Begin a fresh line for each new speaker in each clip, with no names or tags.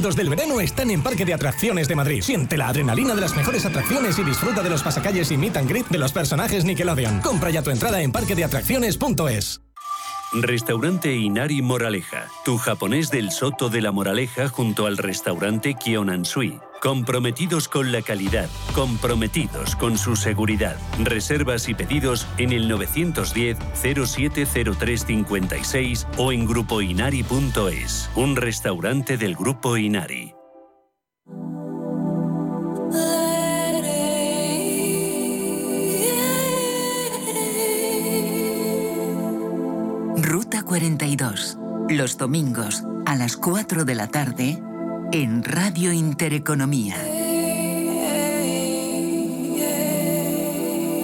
Los del verano están en Parque de Atracciones de Madrid. Siente la adrenalina de las mejores atracciones y disfruta de los pasacalles y meet and greet de los personajes Nickelodeon. Compra ya tu entrada en parquedeatracciones.es.
Restaurante Inari Moraleja, tu japonés del Soto de la Moraleja junto al restaurante Kionansui. Comprometidos con la calidad, comprometidos con su seguridad. Reservas y pedidos en el 910-070356 o en grupoinari.es, un restaurante del Grupo Inari.
Ruta 42, los domingos a las 4 de la tarde en Radio Intereconomía.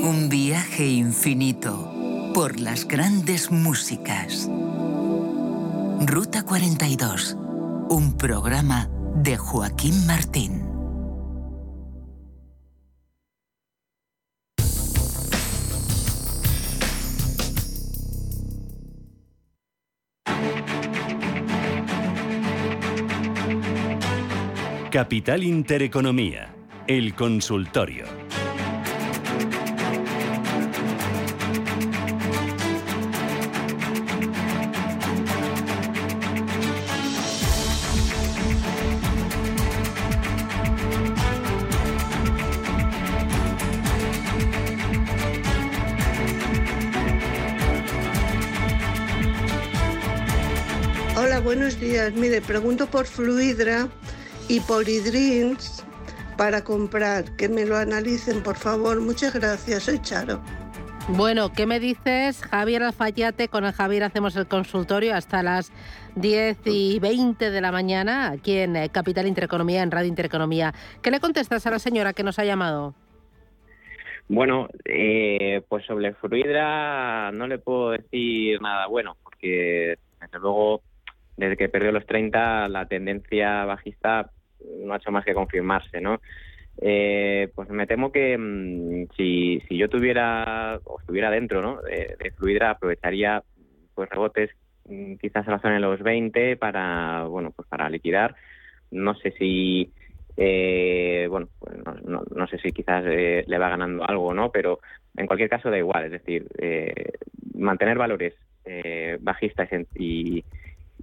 Un viaje infinito por las grandes músicas. Ruta 42, un programa de Joaquín Martín.
Capital Intereconomía, el consultorio.
Hola, buenos días. Mire, pregunto por Fluidra y Polydreams para comprar. Que me lo analicen, por favor. Muchas gracias. Soy Charo.
Bueno, ¿qué me dices, Javier Alfayate? Con el Javier hacemos el consultorio hasta las 10 y 20 de la mañana aquí en eh, Capital Intereconomía, en Radio Intereconomía. ¿Qué le contestas a la señora que nos ha llamado?
Bueno, eh, pues sobre Fruidra no le puedo decir nada bueno, porque desde luego desde que perdió los 30 la tendencia bajista no ha hecho más que confirmarse, ¿no? Eh, pues me temo que mm, si, yo tuviera o estuviera dentro ¿no? de, de Fluidra aprovecharía pues rebotes mm, quizás a la zona de los 20 para bueno pues para liquidar no sé si eh, bueno pues no, no, no sé si quizás eh, le va ganando algo no pero en cualquier caso da igual es decir eh, mantener valores eh, bajistas y, y,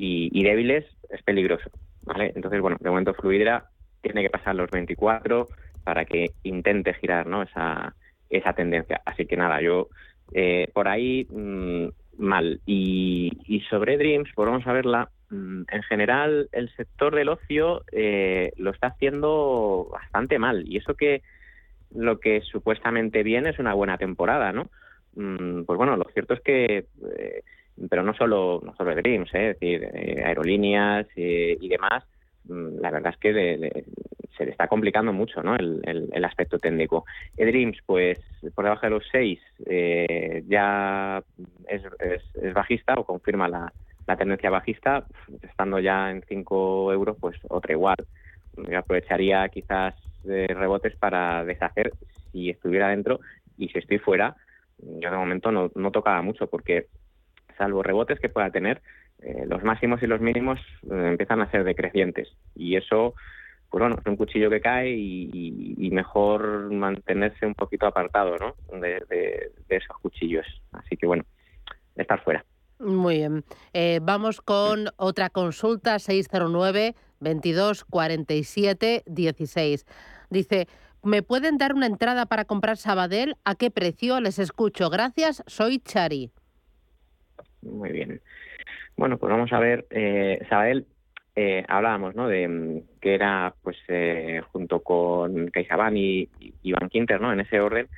y débiles es peligroso ¿vale? Entonces, bueno, de momento Fluidra tiene que pasar los 24 para que intente girar ¿no? esa, esa tendencia. Así que nada, yo eh, por ahí mmm, mal. Y, y, sobre Dreams, pues vamos a verla. Mmm, en general, el sector del ocio eh, lo está haciendo bastante mal. Y eso que lo que supuestamente viene es una buena temporada, ¿no? Mmm, pues bueno, lo cierto es que... Eh, pero no solo no solo Dreams, ¿eh? es decir, eh, aerolíneas eh, y demás, mm, la verdad es que de, se le está complicando mucho ¿no? el, aspecto técnico. Dreams, pues por debajo de los 6 eh, ya es, es, bajista o confirma la, la, tendencia bajista, estando ya en 5 euros, pues otra igual. Yo aprovecharía quizás eh, rebotes para deshacer si estuviera dentro y si estoy fuera, yo de momento no, no tocaba mucho porque salvo rebotes que pueda tener, eh, los máximos y los mínimos eh, empiezan a ser decrecientes. Y eso, pues bueno, es un cuchillo que cae y, mejor mantenerse un poquito apartado ¿no? de, esos cuchillos. Así que bueno, estar fuera.
Muy bien. Eh, vamos con otra consulta, 609 22 47 16. Dice, ¿me pueden dar una entrada para comprar Sabadell? ¿A qué precio? Les escucho. Gracias, soy Chari.
Muy bien. Bueno, pues vamos a ver, eh, Sabadell, eh, hablábamos, ¿no? De mm, que era, pues, eh, junto con CaixaBank y, y Bankinter, ¿no? En ese orden,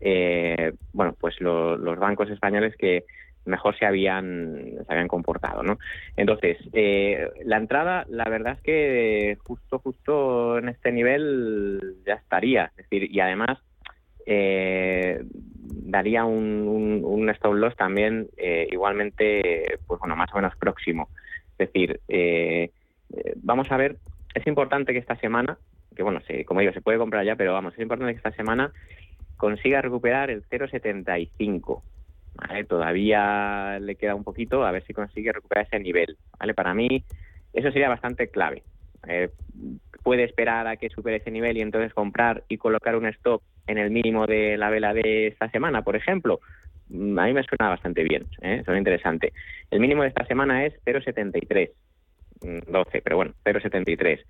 eh, bueno, pues lo, los bancos españoles que mejor se habían se habían comportado, ¿no? Entonces, eh, la entrada, la verdad es que justo, justo en este nivel ya estaría, es decir, y además eh, daría un, stop loss también eh, igualmente, pues bueno, más o menos próximo. Es decir, eh, vamos a ver, es importante que esta semana, que bueno, se, como digo, se puede comprar ya, pero vamos, es importante que esta semana consiga recuperar el 0,75. ¿vale? Todavía le queda un poquito, a ver si consigue recuperar ese nivel. ¿vale? Para mí, eso sería bastante clave. eh, puede esperar a que supere ese nivel y entonces comprar y colocar un stop en el mínimo de la vela de esta semana, por ejemplo. Mm, a mí me suena bastante bien, ¿eh? suena interesante. El mínimo de esta semana es 0,73, 12, mm, pero bueno, 0,73.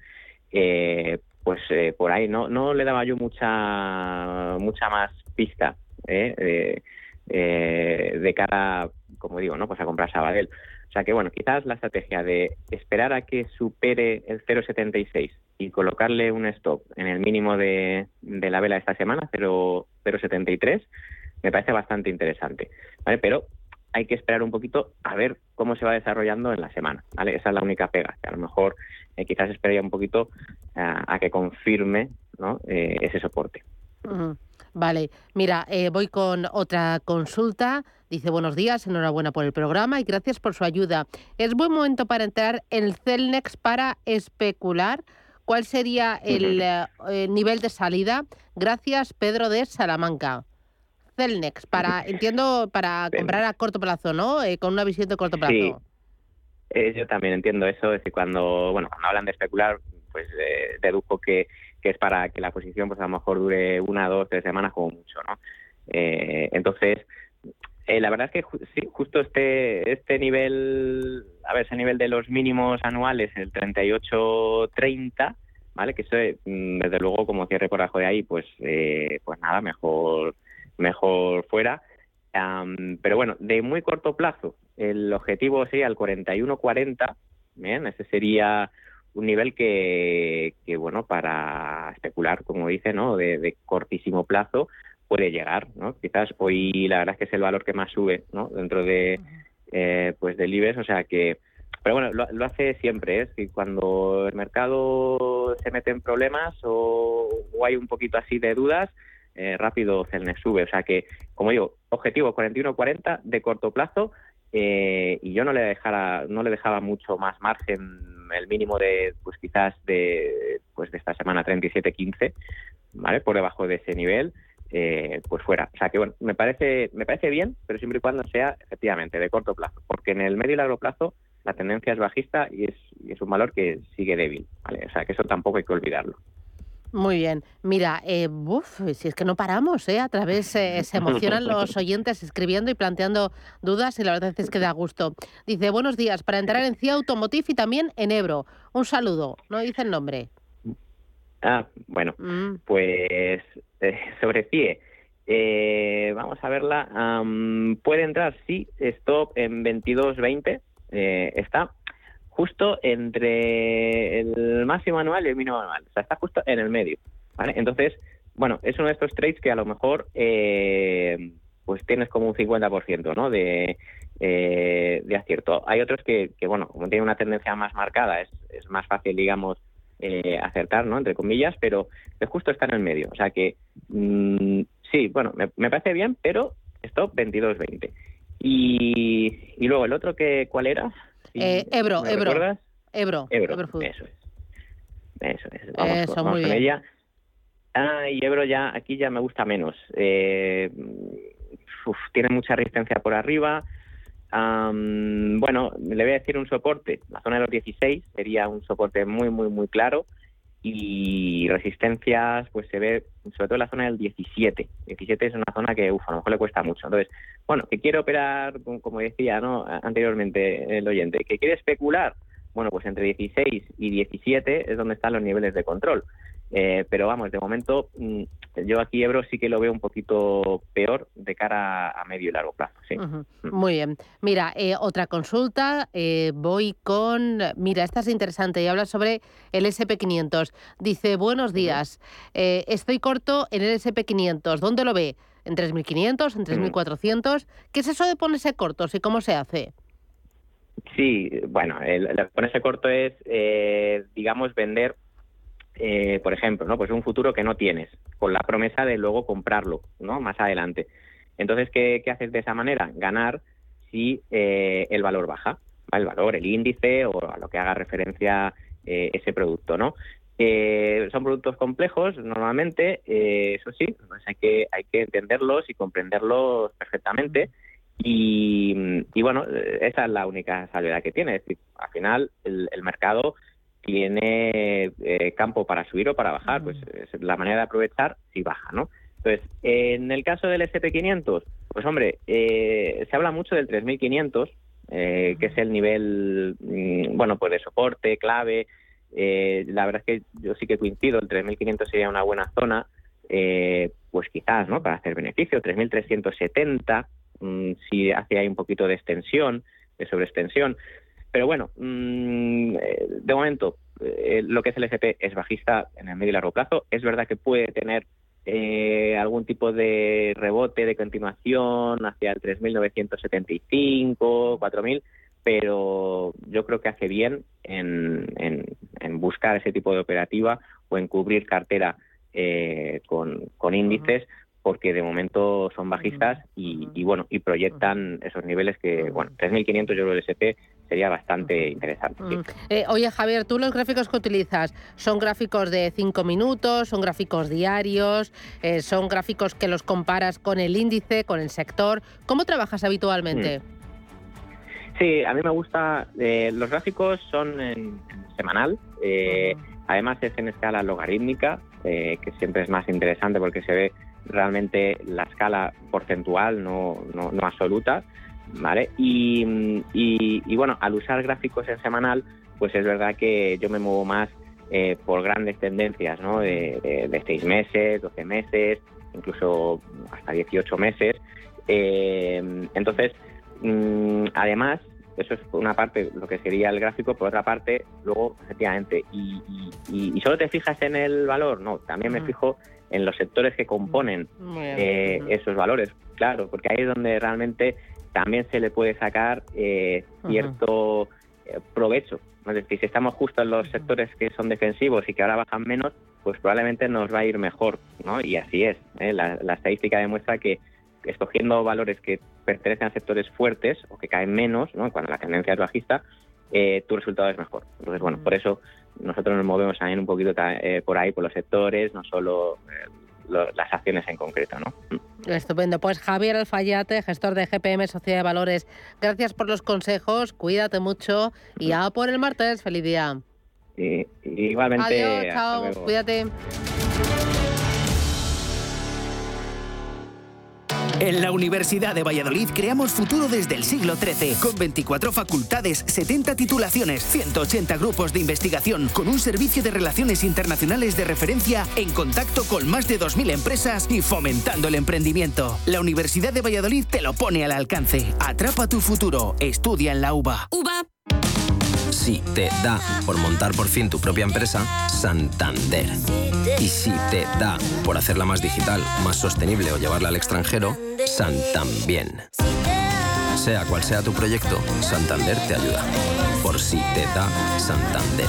Eh, pues eh, por ahí no le daba yo mucha mucha más pista ¿eh? de cara, como digo, no pues a comprar Sabadell. O sea que bueno, quizás la estrategia de esperar a que supere el 0,76 y colocarle un stop en el mínimo de, de la vela esta semana, 0,73, me parece bastante interesante. ¿vale? Pero hay que esperar un poquito a ver cómo se va desarrollando en la semana. ¿vale? Esa es la única pega, que a lo mejor eh, quizás esperaría un poquito eh, a que confirme ¿no? Eh, ese soporte.
Vale, mira, voy con otra consulta. Dice, buenos días, enhorabuena por el programa y gracias por su ayuda. ¿Es buen momento para entrar en el Celnex para especular? ¿Cuál sería el nivel de salida? Gracias, Pedro de Salamanca. Celnex, para, entiendo, para comprar a corto plazo, ¿no? Eh, con una visión de corto plazo.
Sí. Eh, yo también entiendo eso, es decir, cuando, bueno, cuando hablan de especular, pues eh, deduzco que, que es para que la posición, pues a lo mejor dure una, dos, tres semanas como mucho, ¿no? entonces, la verdad es que sí, justo este este nivel, a ver, ese nivel de los mínimos anuales, el 38-30, ¿vale? Que eso, mm, desde luego, como cierre por abajo de ahí, pues, pues nada, mejor mejor fuera. pero bueno, de muy corto plazo, el objetivo sería el 41-40, bien, ese sería un nivel que, que, bueno, para especular, como dice, ¿no? De, cortísimo plazo puede llegar, ¿no? Quizás hoy la verdad es que es el valor que más sube, ¿no? Dentro de, eh, pues del IBEX, o sea que, pero bueno, lo, hace siempre, ¿eh? Si cuando el mercado se mete en problemas o hay un poquito así de dudas, eh, rápido Celnex sube. O sea que, como digo, objetivo 41-40 de corto plazo eh, y yo no le dejara, no le dejaba mucho más margen, el mínimo de, pues quizás de, pues de esta semana 37-15, ¿vale? Por debajo de ese nivel. Eh, pues fuera. O sea que bueno, me parece, me parece bien, pero siempre y cuando sea efectivamente de corto plazo, porque en el medio y largo plazo la tendencia es bajista y es, y es un valor que sigue débil, ¿vale? O sea que eso tampoco hay que olvidarlo.
Muy bien. Mira, eh, si es que no paramos, ¿eh? A través eh, se emocionan los oyentes escribiendo y planteando dudas y la verdad es que da gusto. Dice, buenos días, para entrar en CIA Automotive y también en Ebro. Un saludo, no dice el nombre.
Ah, bueno, mm. pues eh, sobre CIE. Eh, vamos a verla. puede entrar, sí, stop en 22.20. Eh, está justo entre el máximo anual y el mínimo anual. O sea, está justo en el medio. ¿vale? Entonces, bueno, es uno de estos trades que a lo mejor eh, pues tienes como un 50% ¿no? de, eh, de acierto. Hay otros que, que, bueno, como tienen una tendencia más marcada, es, es más fácil, digamos, eh, acertar, ¿no? Entre comillas, pero justo está en el medio. O sea que, mm, sí, bueno, me, me, parece bien, pero stop 22-20. Y, y luego el otro que, ¿cuál era?
Eh, Ebro, Ebro. Ebro.
Ebro. Eso es. Eso es. Vamos, con, ella. Ah, y Ebro ya, aquí ya me gusta menos. Eh, tiene mucha resistencia por arriba. Bueno, le voy a decir un soporte. La zona de los 16 sería un soporte muy, muy, muy claro. Y resistencias, pues se ve sobre todo en la zona del 17. 17 es una zona que, uf, a lo mejor le cuesta mucho. Entonces, bueno, que quiere operar, como decía ¿no? anteriormente el oyente, que quiere especular, bueno, pues entre 16 y 17 es donde están los niveles de control. Eh, pero vamos, de momento mm, yo aquí Ebro sí que lo veo un poquito peor de cara a medio y largo plazo. Sí. Mm.
Muy bien. Mira, eh, otra consulta. Eh, voy con. Mira, esta es interesante y habla sobre el SP500. Dice: Buenos días. estoy corto en el SP500. ¿Dónde lo ve? ¿En 3.500? ¿En 3.400? ¿Qué es eso de ponerse cortos y cómo se hace?
Sí, bueno, el, ponerse corto es, digamos, vender eh, por ejemplo, ¿no? Pues un futuro que no tienes, con la promesa de luego comprarlo, ¿no? Más adelante. Entonces, ¿qué, haces de esa manera? Ganar si eh, el valor baja, el valor, el índice o a lo que haga referencia eh, ese producto, ¿no? son productos complejos normalmente, eso sí, pues hay que hay que entenderlos y comprenderlos perfectamente. Y, bueno, esa es la única salvedad que tiene. Es decir, al final el mercado tiene eh, campo para subir o para bajar, pues es la manera de aprovechar si baja, ¿no? Entonces, en el caso del SP500, pues hombre, eh, se habla mucho del 3500, eh, que es el nivel, mm, bueno, pues de soporte, clave. Eh, la verdad es que yo sí que coincido, el 3500 sería una buena zona, eh, pues quizás, ¿no? Para hacer beneficio, 3370, mm, si hace ahí un poquito de extensión, de sobreextensión. Pero bueno, mm, eh, de momento, eh, lo que es el SP es bajista en el medio y largo plazo. Es verdad que puede tener eh, algún tipo de rebote de continuación hacia el 3.975, 4.000, pero yo creo que hace bien en, en, buscar ese tipo de operativa o en cubrir cartera con, con, índices porque de momento son bajistas y, bueno y proyectan esos niveles que bueno 3.500 yo creo el SP sería bastante interesante.
Eh, oye Javier, tú los gráficos que utilizas son gráficos de 5 minutos, son gráficos diarios, eh, son gráficos que los comparas con el índice, con el sector. ¿Cómo trabajas habitualmente?
Mm. Sí, a mí me gusta. Eh, los gráficos son en, semanal. Además es en escala logarítmica, que siempre es más interesante porque se ve realmente la escala porcentual, no, no, absoluta, ¿vale? Y, y, bueno, al usar gráficos en semanal, pues es verdad que yo me muevo más eh, por grandes tendencias, ¿no? De, de, seis meses, 12 meses, incluso hasta 18 meses. Eh, entonces, mm, además, eso es por una parte lo que sería el gráfico, por otra parte, luego, efectivamente, y, y, solo te fijas en el valor, no, también me fijo en los sectores que componen eh, esos valores, claro, porque ahí es donde realmente también se le puede sacar eh, cierto eh, provecho. Es decir, si estamos justo en los sectores que son defensivos y que ahora bajan menos, pues probablemente nos va a ir mejor, ¿no? Y así es. La, la, estadística demuestra que escogiendo valores que pertenecen a sectores fuertes o que caen menos, ¿no? Cuando la tendencia es bajista, tu resultado es mejor. Entonces, bueno, por eso nosotros nos movemos también un poquito eh, por ahí, por los sectores, no solo las acciones en concreto. ¿no?
Estupendo. Pues Javier Alfayate, gestor de GPM Sociedad de Valores, gracias por los consejos, cuídate mucho y a por el martes. Feliz día.
Y, igualmente.
Adiós, chao, cuídate.
En la Universidad de Valladolid creamos futuro desde el siglo XIII, con 24 facultades, 70 titulaciones, 180 grupos de investigación, con un servicio de relaciones internacionales de referencia en contacto con más de 2.000 empresas y fomentando el emprendimiento. La Universidad de Valladolid te lo pone al alcance. Atrapa tu futuro. Estudia en la UBA.
UBA. Si te da por montar por fin tu propia empresa, Santander. Y si te da por hacerla más digital, más sostenible o llevarla al extranjero, Santambién. Sea cual sea tu proyecto, Santander te ayuda. Por si te da Santander.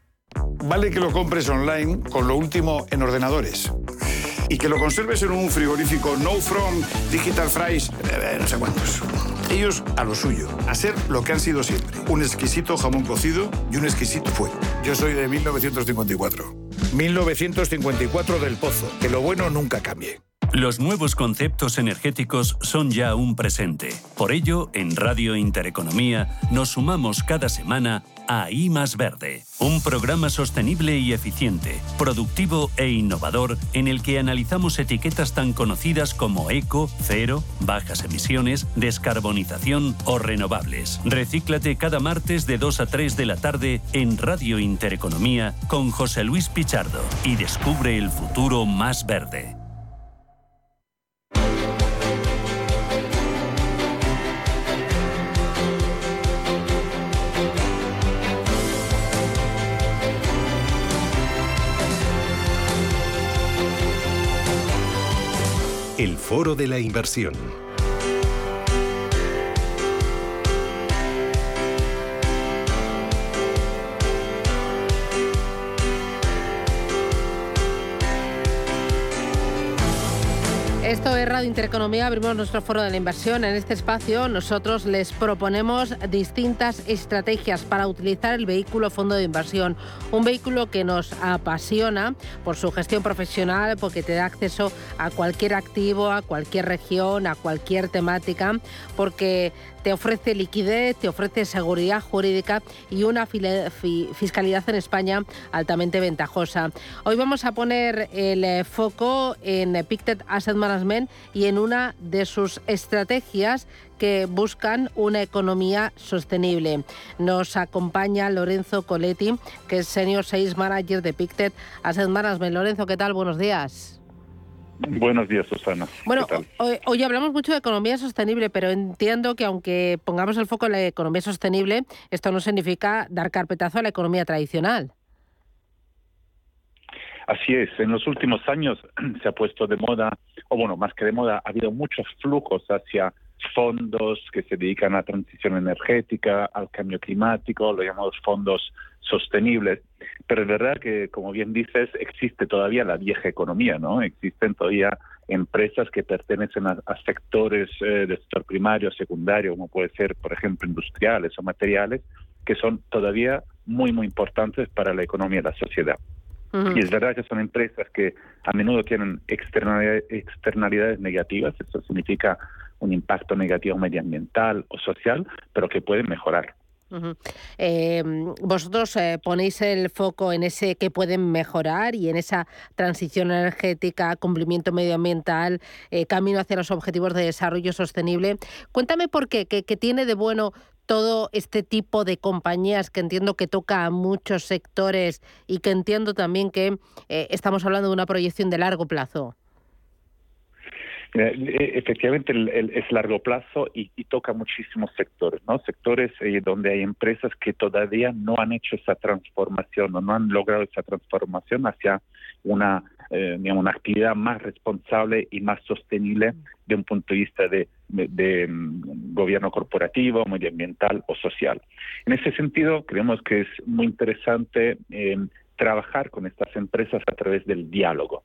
Vale que lo compres online con lo último en ordenadores y que lo conserves en un frigorífico No From, Digital Fries, eh, no sé cuántos. Ellos a lo suyo, a ser lo que han sido siempre. Un exquisito jamón cocido y un exquisito fuego. Yo soy de 1954. 1954 del Pozo. Que lo bueno nunca cambie.
Los nuevos conceptos energéticos son ya un presente. Por ello, en Radio Intereconomía nos sumamos cada semana a I más Verde, un programa sostenible y eficiente, productivo e innovador en el que analizamos etiquetas tan conocidas como eco, cero, bajas emisiones, descarbonización o renovables. Recíclate cada martes de 2 a 3 de la tarde en Radio Intereconomía con José Luis Pichardo y descubre el futuro más verde.
El Foro de la Inversión.
Esto es Radio Intereconomía, abrimos nuestro foro de la inversión. En este espacio nosotros les proponemos distintas estrategias para utilizar el vehículo fondo de inversión. Un vehículo que nos apasiona por su gestión profesional, porque te da acceso a cualquier activo, a cualquier región, a cualquier temática, porque te ofrece liquidez, te ofrece seguridad jurídica y una fiscalidad en España altamente ventajosa. Hoy vamos a poner el eh, foco en Pictet Asset Management y en una de sus estrategias que buscan una economía sostenible. Nos acompaña Lorenzo Coletti, que es Senior Sales Manager de Pictet Asset Management. Lorenzo, ¿qué tal? Buenos días.
Buenos días, Susana.
Bueno, hoy, hablamos mucho de economía sostenible, pero entiendo que aunque pongamos el foco en la economía sostenible, esto no significa dar carpetazo a la economía tradicional.
Así es, en los últimos años se ha puesto de moda, o bueno, más que de moda, ha habido muchos flujos hacia fondos que se dedican a la transición energética, al cambio climático, lo llamamos fondos sostenibles. Pero es verdad que, como bien dices, existe todavía la vieja economía, ¿no? Existen todavía empresas que pertenecen a, sectores eh, de sector primario, secundario, como puede ser, por ejemplo, industriales o materiales, que son todavía muy, muy importantes para la economía de la sociedad. Y es verdad que son empresas que a menudo tienen externalidades negativas, eso significa un impacto negativo medioambiental o social, pero que pueden mejorar.
Eh, vosotros eh, ponéis el foco en ese que pueden mejorar y en esa transición energética, cumplimiento medioambiental, eh, camino hacia los objetivos de desarrollo sostenible. Cuéntame por qué, qué, tiene de bueno todo este tipo de compañías que entiendo que toca a muchos sectores y que entiendo también que estamos hablando de una proyección de largo plazo.
Eh, eh, efectivamente es largo plazo y, toca muchísimos sectores, ¿no? Sectores eh, donde hay empresas que todavía no han hecho esa transformación o no han logrado esa transformación hacia una, digamos, una actividad más responsable y más sostenible de un punto de vista de, mm, gobierno corporativo, medioambiental o social. En ese sentido, creemos que es muy interesante trabajar con estas empresas a través del diálogo,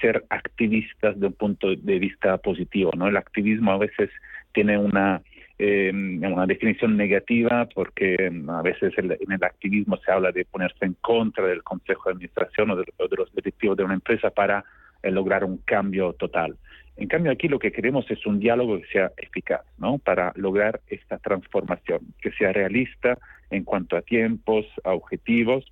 ser activistas de un punto de vista positivo. ¿no? El activismo a veces tiene una, eh, una definición negativa porque mm, a veces en el activismo se habla de ponerse en contra del consejo de administración o de, los directivos de una empresa para eh, lograr un cambio total. En cambio, aquí lo que queremos es un diálogo que sea eficaz, ¿no? Para lograr esta transformación, que sea realista en cuanto a tiempos, a objetivos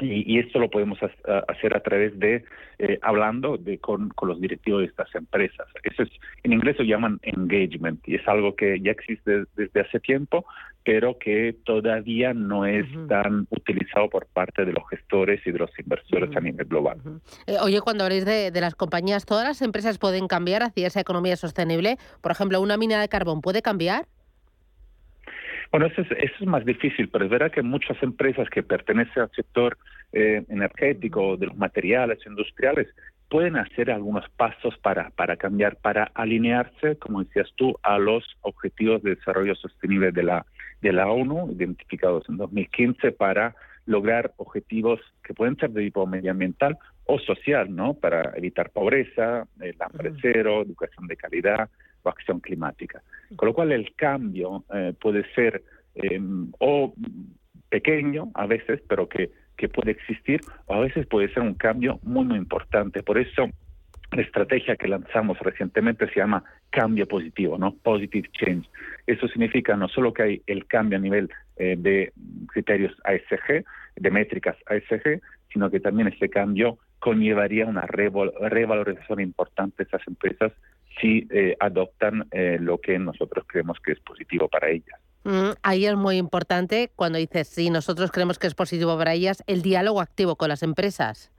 y, esto lo podemos hacer a través de eh, hablando de, con, los directivos de estas empresas. Eso es, en inglés lo llaman engagement y es algo que ya existe desde hace tiempo, pero que todavía no es tan utilizado por parte de los gestores y de los inversores a nivel global.
Eh, oye, cuando habléis de, de las compañías, ¿todas las empresas pueden cambiar hacia esa economía sostenible? Por ejemplo, ¿una mina de carbón puede cambiar?
Bueno, eso es, eso es más difícil, pero es verdad que muchas empresas que pertenecen al sector eh, energético, de los materiales industriales, pueden hacer algunos pasos para, para cambiar, para alinearse, como decías tú, a los objetivos de desarrollo sostenible de la, de la ONU, identificados en 2015, para lograr objetivos que pueden ser de tipo medioambiental o social, ¿no? Para evitar pobreza, el hambre cero, educación de calidad, o acción climática. Con lo cual el cambio eh, puede ser em, o pequeño a veces, pero que, que puede existir, o a veces puede ser un cambio muy, muy importante. Por eso la estrategia que lanzamos recientemente se llama cambio positivo, ¿no? Positive change. Eso significa no solo que hay el cambio a nivel eh, de criterios ASG, de métricas ASG, sino que también ese cambio conllevaría una revalorización importante de esas empresas si eh, adoptan eh, lo que nosotros creemos que es positivo para ellas.
Mm, ahí es muy importante cuando dices, si nosotros creemos que es positivo para ellas, el diálogo activo con las empresas.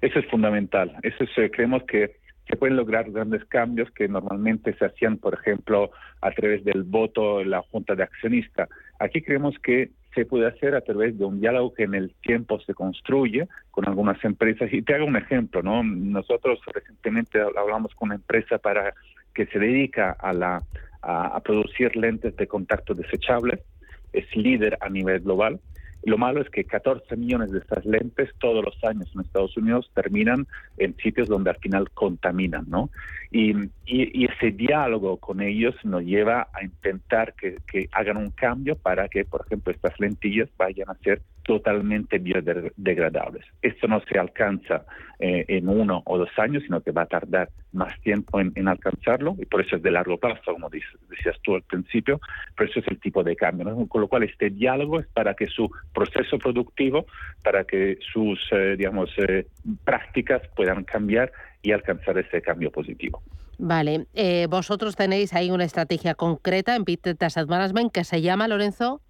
Eso es fundamental. Eso eh, creemos que se pueden lograr grandes cambios que normalmente se hacían, por ejemplo, a través del voto en la Junta de Accionistas. Aquí creemos que se puede hacer a través de un diálogo que en el tiempo se construye con algunas empresas. Y te hago un ejemplo, ¿no? Nosotros recientemente hablamos con una empresa para que se dedica a, la, a, producir lentes de contacto desechables, es líder a nivel global Lo malo es que 14 millones de estas lentes todos los años en Estados Unidos terminan en sitios donde al final contaminan, ¿no? Y, y, ese diálogo con ellos nos lleva a intentar que, que hagan un cambio para que, por ejemplo, estas lentillas vayan a ser totalmente biodegradables. Esto no se alcanza eh, en uno o dos años, sino que va a tardar más tiempo en, alcanzarlo y por eso es de largo plazo, como decías tú al principio, pero eso es el tipo de cambio. Con lo cual este diálogo es para que su proceso productivo, para que sus, eh, digamos, eh, prácticas puedan cambiar y alcanzar ese cambio positivo.
Vale, vosotros tenéis ahí una estrategia concreta en Big Management que se llama, Lorenzo.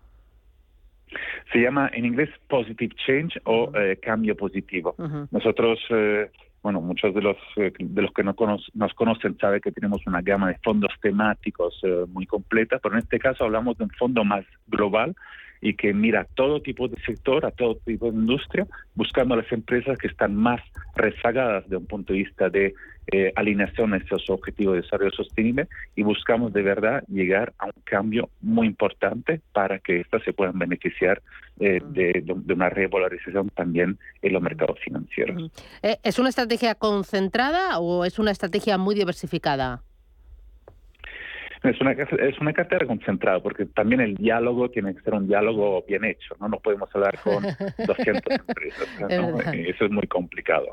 Se llama en inglés Positive Change o eh, cambio positivo. Nosotros, eh, bueno, muchos de los, eh, de los que nos, nos conocen saben que tenemos una gama de fondos temáticos muy completa, pero en este caso hablamos de un fondo más global y que mira todo tipo de sector, a todo tipo de industria, buscando a las empresas que están más rezagadas de un punto de vista de eh, alineación a estos objetivos de desarrollo sostenible y buscamos de verdad llegar a un cambio muy importante para que éstas se puedan beneficiar eh, de, una revalorización también en los mercados financieros.
Eh, ¿Es una estrategia concentrada o es una estrategia muy diversificada?
Es una, es una cartera concentrada, porque también el diálogo tiene que ser un diálogo bien hecho, ¿no? No podemos hablar con 200 empresas, Eso es muy complicado.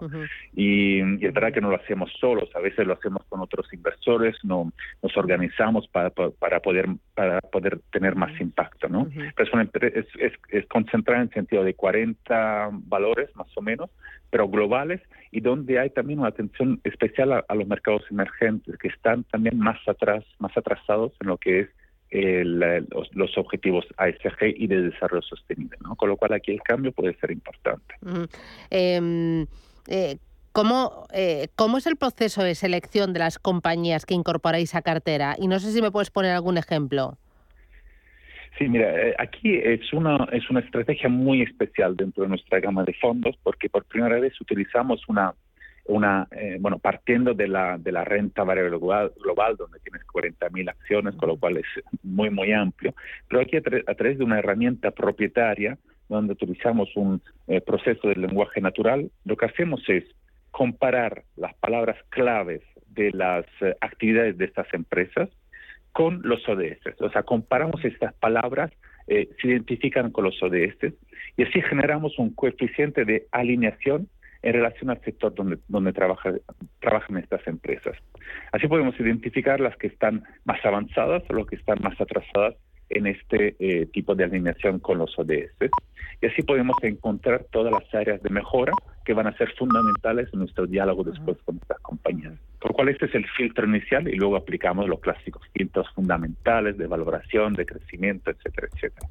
y, es verdad que no lo hacemos solos, a veces lo hacemos con otros inversores, no, nos organizamos para, para, poder, para poder tener más impacto, ¿no? Pero es, es, es concentrada en el sentido de 40 valores, más o menos, pero globales y donde hay también una atención especial a, los mercados emergentes que están también más atrás, más atrasados en lo que es los, objetivos ASG y de desarrollo sostenible. Con lo cual aquí el cambio puede ser importante.
Em, eh, ¿Cómo, eh, ¿Cómo es el proceso de selección de las compañías que incorporáis a cartera? Y no sé si me puedes poner algún ejemplo.
Sí, mira, eh, aquí es una, es una estrategia muy especial dentro de nuestra gama de fondos porque por primera vez utilizamos una, una eh, bueno, partiendo de la, de la renta variable global, donde tienes 40.000 acciones, con lo cual es muy, muy amplio, pero aquí a, través de una herramienta propietaria, donde utilizamos un eh, proceso de lenguaje natural, lo que hacemos es comparar las palabras claves de las actividades de estas empresas, con los ODS. O sea, comparamos estas palabras, eh, se identifican con los ODS y así generamos un coeficiente de alineación en relación al sector donde, donde trabaja, trabajan estas empresas. Así podemos identificar las que están más avanzadas o las que están más atrasadas en este eh, tipo de alineación con los ODS. Y así podemos encontrar todas las áreas de mejora que van a ser fundamentales en nuestro diálogo después con estas compañías. Por lo cual este es el filtro inicial y luego aplicamos los clásicos filtros fundamentales de valoración, de crecimiento, etcétera, etcétera.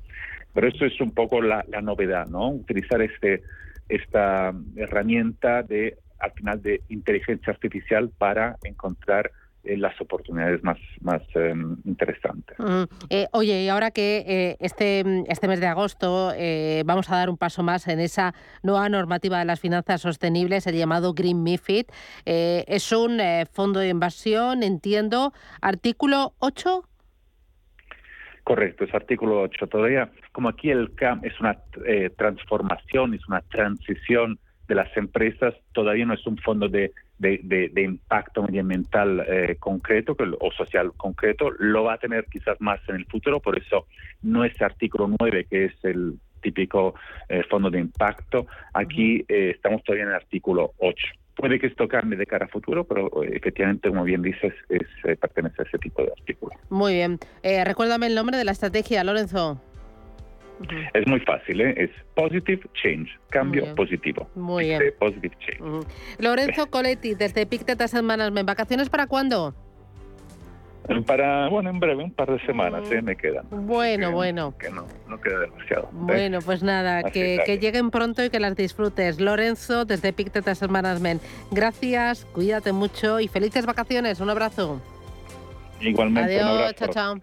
Pero eso es un poco la, la novedad, ¿no? Utilizar este esta herramienta de al final de inteligencia artificial para encontrar las oportunidades más, más em, interesantes.
Eh, oye, y ahora que eh, este, este mes de agosto vamos a dar un paso más en esa nueva normativa de las finanzas sostenibles, el llamado Green MIFID, es un fondo de inversión, entiendo, artículo 8.
Correcto, es artículo 8. Todavía, como aquí el CAM es una transformación, es una transición de las empresas, todavía no es un fondo de de, impacto medioambiental eh, concreto o social concreto, lo va a tener quizás más en el futuro, por eso no es artículo 9, que es el típico eh, fondo de impacto, aquí eh, estamos todavía en el artículo 8. Puede que esto cambie de cara a futuro, pero efectivamente, como bien dices, es, pertenece a ese tipo de artículo.
Muy bien. recuérdame el nombre de la estrategia, Lorenzo.
Es muy fácil, ¿eh? es Positive Change, cambio positivo.
Muy bien.
Positive Change.
Lorenzo Coletti, desde Picteta Management, ¿vacaciones para cuándo?
Para, bueno, en breve, un par de semanas ¿eh? me quedan.
Bueno, bueno.
Que no, no queda demasiado. ¿eh?
Bueno, pues nada, que, que, lleguen pronto y que las disfrutes. Lorenzo, desde Picteta Management. Gracias, cuídate mucho y felices vacaciones. Un abrazo.
Igualmente.
Adiós, chao, chao.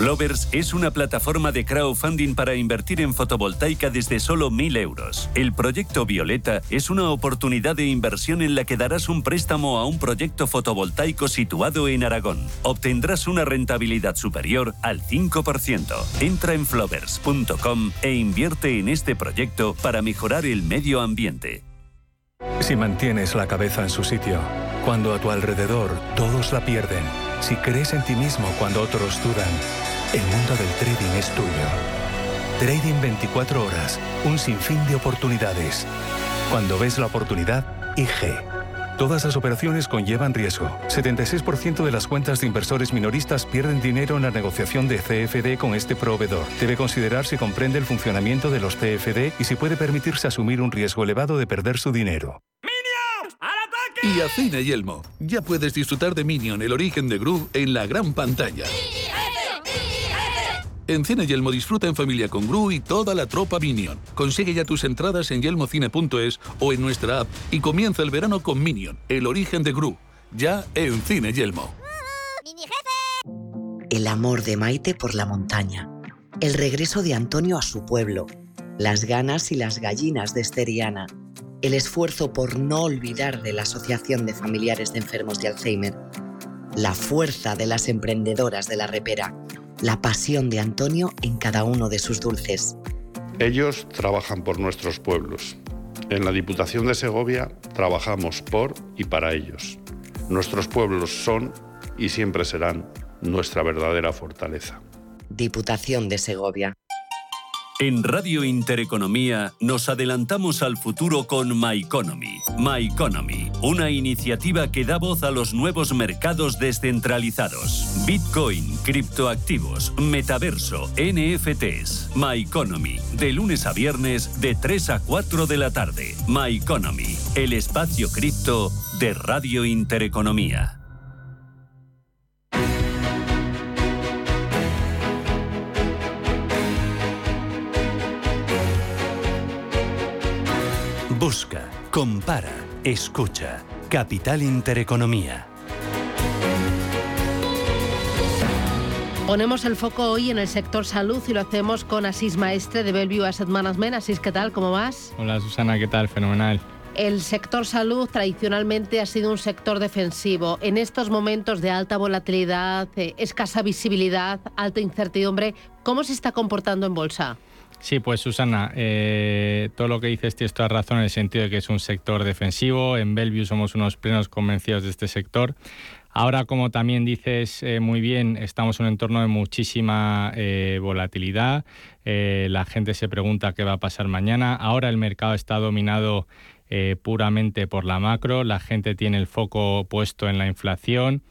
Flovers es una plataforma de crowdfunding para invertir en fotovoltaica desde solo 1.000 euros. El proyecto Violeta es una oportunidad de inversión en la que darás un préstamo a un proyecto fotovoltaico situado en Aragón. Obtendrás una rentabilidad superior al 5%. Entra en flovers.com e invierte en este proyecto para mejorar el medio ambiente.
Si mantienes la cabeza en su sitio, cuando a tu alrededor todos la pierden, si crees en ti mismo cuando otros dudan, el mundo del trading es tuyo. Trading 24 horas, un sinfín de oportunidades. Cuando ves la oportunidad, IG. Todas las operaciones conllevan riesgo. 76% de las cuentas de inversores minoristas pierden dinero en la negociación de CFD con este proveedor. Debe considerar si comprende el funcionamiento de los CFD y si puede permitirse asumir un riesgo elevado de perder su dinero.
Y a Cine Yelmo, ya puedes disfrutar de Minion, el origen de Gru, en la gran pantalla. En Cine Yelmo disfruta en familia con Gru y toda la tropa Minion. Consigue ya tus entradas en yelmocine.es o en nuestra app y comienza el verano con Minion, el origen de Gru. Ya en Cine Yelmo.
El amor de Maite por la montaña. El regreso de Antonio a su pueblo. Las ganas y las gallinas de Esteriana el esfuerzo por no olvidar de la Asociación de Familiares de Enfermos de Alzheimer, la fuerza de las emprendedoras de la repera, la pasión de Antonio en cada uno de sus dulces.
Ellos trabajan por nuestros pueblos. En la Diputación de Segovia trabajamos por y para ellos. Nuestros pueblos son y siempre serán nuestra verdadera fortaleza.
Diputación de Segovia.
En Radio Intereconomía nos adelantamos al futuro con My Economy. My Economy, una iniciativa que da voz a los nuevos mercados descentralizados. Bitcoin, criptoactivos, metaverso, NFTs. My Economy, de lunes a viernes de 3 a 4 de la tarde. My Economy, el espacio cripto de Radio Intereconomía.
Busca, compara, escucha. Capital Intereconomía.
Ponemos el foco hoy en el sector salud y lo hacemos con Asís Maestre de Bellevue Asset Management. Asís, ¿qué tal? ¿Cómo vas?
Hola Susana, ¿qué tal? Fenomenal.
El sector salud tradicionalmente ha sido un sector defensivo. En estos momentos de alta volatilidad, eh, escasa visibilidad, alta incertidumbre, ¿cómo se está comportando en bolsa?
Sí, pues Susana, eh, todo lo que dices tienes toda razón en el sentido de que es un sector defensivo. En Bellevue somos unos plenos convencidos de este sector. Ahora, como también dices eh, muy bien, estamos en un entorno de muchísima eh, volatilidad. la gente se pregunta qué va a pasar mañana. Ahora el mercado está dominado puramente por la macro. La gente tiene el foco puesto en la inflación,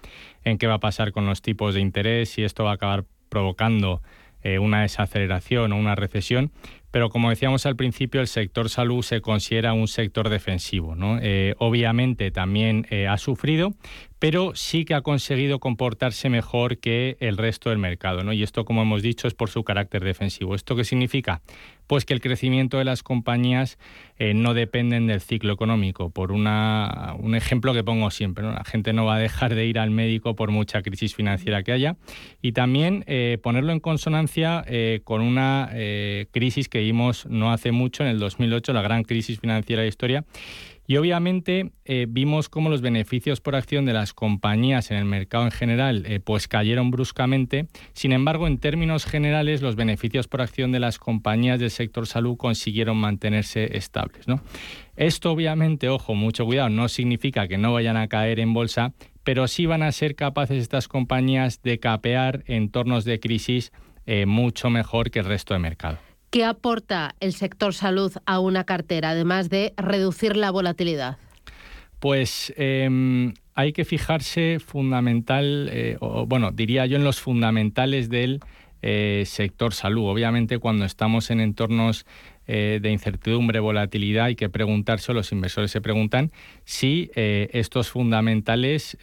en qué va a pasar con los tipos de interés y esto va a acabar provocando eh, una desaceleración o una recesión, pero como decíamos al principio, el sector salud se considera un sector defensivo. Eh, obviamente también eh, ha sufrido, pero sí que ha conseguido comportarse mejor que el resto del mercado. ¿no? Y esto, como hemos dicho, es por su carácter defensivo. ¿Esto qué significa? Pues que el crecimiento de las compañías eh, no dependen del ciclo económico. Por un ejemplo que pongo siempre, la gente no va a dejar de ir al médico por mucha crisis financiera que haya. Y también eh, ponerlo en consonancia eh, con una crisis que vimos no hace mucho, en el 2008, la gran crisis financiera de la historia y obviamente eh, vimos cómo los beneficios por acción de las compañías en el mercado en general eh, pues cayeron bruscamente. Sin embargo, en términos generales, los beneficios por acción de las compañías del sector salud consiguieron mantenerse estables. Esto obviamente, ojo, mucho cuidado, no significa que no vayan a caer en bolsa, pero sí van a ser capaces estas compañías de capear entornos de crisis eh, mucho mejor que el resto del mercado.
¿Qué aporta el sector salud a una cartera, además de reducir la volatilidad?
Pues em, hay que fijarse fundamental, eh, o, bueno, diría yo en los fundamentales del eh, sector salud. Obviamente cuando estamos en entornos eh, de incertidumbre, volatilidad, hay que preguntarse, los inversores se preguntan si eh, estos fundamentales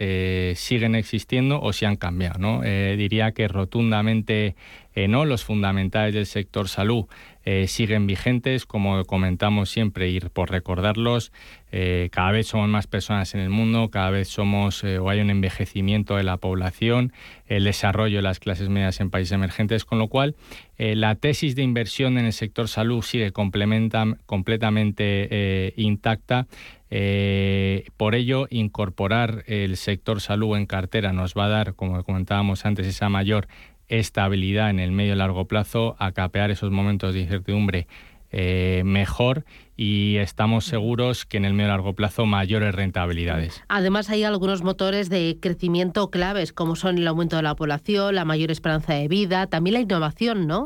siguen existiendo o si han cambiado. ¿no? diría que rotundamente no, los fundamentales del sector salud eh, siguen vigentes, como comentamos siempre, y por recordarlos, eh, cada vez somos más personas en el mundo, cada vez somos eh, o hay un envejecimiento de la población, el desarrollo de las clases medias en países emergentes, con lo cual la tesis de inversión en el sector salud sigue completamente intacta. por ello, incorporar el sector salud en cartera nos va a dar, como comentábamos antes, esa mayor estabilidad en el medio y largo plazo, a capear esos momentos de incertidumbre eh, mejor y estamos seguros que en el medio y largo plazo mayores rentabilidades.
Además hay algunos motores de crecimiento claves como son el aumento de la población, la mayor esperanza de vida, también la innovación, ¿no?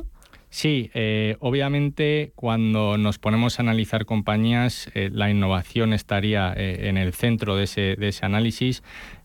Sí, eh, obviamente cuando nos ponemos a analizar compañías, eh, la innovación estaría en el centro de ese, de ese análisis.